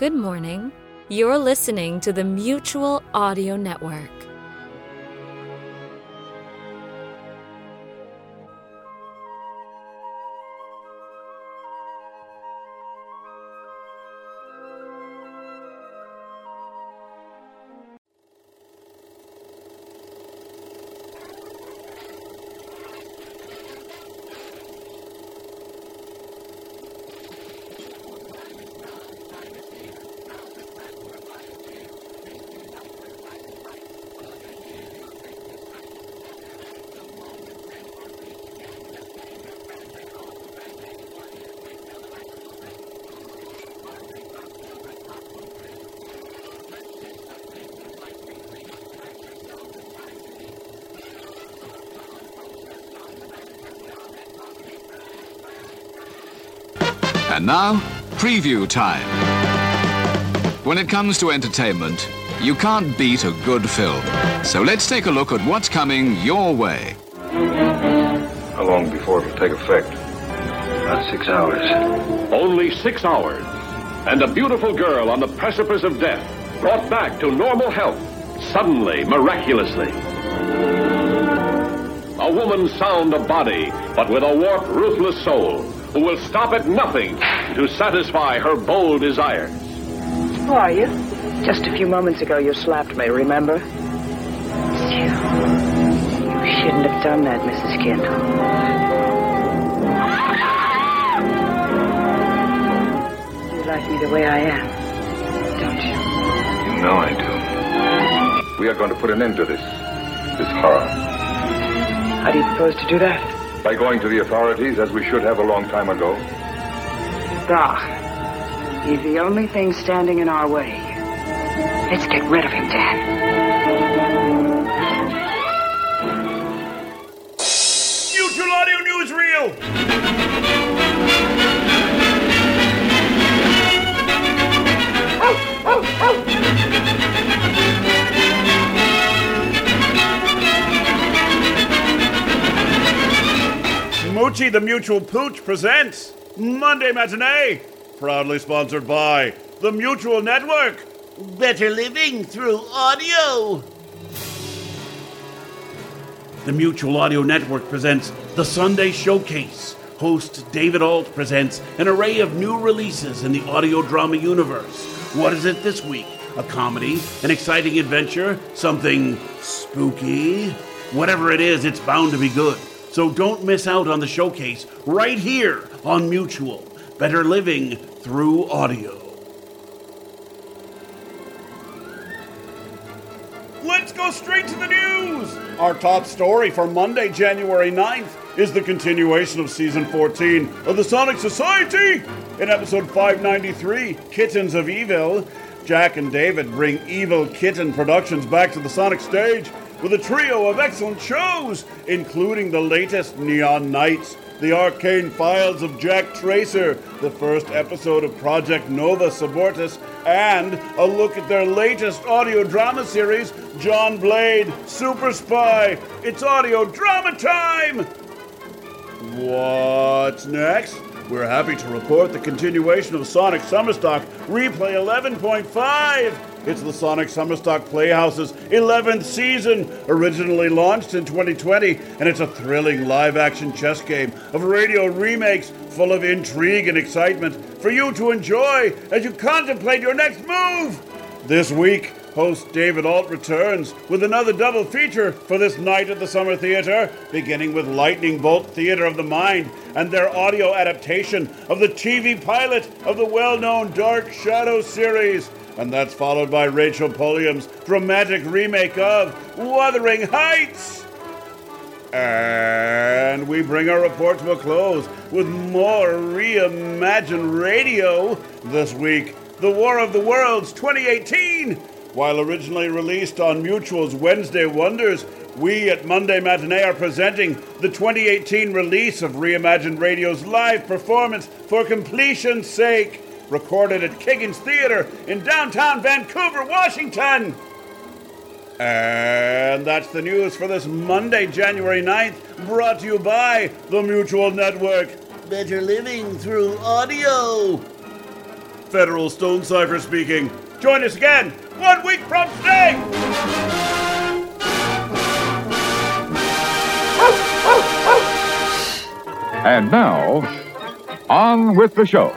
Good morning. You're listening to the Mutual Audio Network. And now, preview time. When it comes to entertainment, you can't beat a good film. So let's take a look at what's coming your way. How long before it'll take effect? About six hours. Only six hours. And a beautiful girl on the precipice of death, brought back to normal health, suddenly, miraculously. A woman sound of body, but with a warped, ruthless soul, who will stop at nothing to satisfy her bold desires. Who are you? Just a few moments ago you slapped me, remember? You, you shouldn't have done that, Mrs. Kendall. You like me the way I am, don't you? You know I do. We are going to put an end to this, this horror, How do you propose to do that? By going to the authorities as we should have a long time ago. Doc, he's the only thing standing in our way. Let's get rid of him, Dad. Moochie the Mutual Pooch presents Monday Matinee, proudly sponsored by the Mutual Network. Better living through audio. The Mutual Audio Network presents the Sunday Showcase. Host David Ault presents an array of new releases in the audio drama universe. What is it this week? A comedy, an exciting adventure, something spooky? Whatever it is, it's bound to be good. So don't miss out on the showcase right here on Mutual. Better living through audio. Let's go straight to the news! Our top story for Monday, January 9th is the continuation of season 14 of the Sonic Society. In episode 593, Kittens of Evil, Jack and David bring Evil Kitten Productions back to the Sonic stage with a trio of excellent shows, including the latest Neon Knights, the Arcane Files of Jack Tracer, the first episode of Project Nova Subortus, and a look at their latest audio drama series, John Blade Super Spy. It's audio drama time! What's next? We're happy to report the continuation of Sonic Summerstock Replay 11.5. It's the Sonic Summerstock Playhouse's 11th season, originally launched in 2020, and it's a thrilling live action chess game of radio remakes full of intrigue and excitement for you to enjoy as you contemplate your next move. This week, host David Ault returns with another double feature for this night at the Summer Theater, beginning with Lightning Bolt Theater of the Mind and their audio adaptation of the TV pilot of the well known Dark Shadow series. And that's followed by Rachel Polium's dramatic remake of Wuthering Heights. And we bring our report to a close with more Reimagine Radio this week. The War of the Worlds 2018. While originally released on Mutual's Wednesday Wonders, we at Monday Matinee are presenting the 2018 release of Reimagined Radio's live performance for completion's sake, recorded at Kiggins Theater in downtown Vancouver, Washington. And that's the news for this Monday, January 9th, brought to you by the Mutual Network. Better living through audio. Federal Stonecipher speaking. Join us again one week from today! And now, on with the show.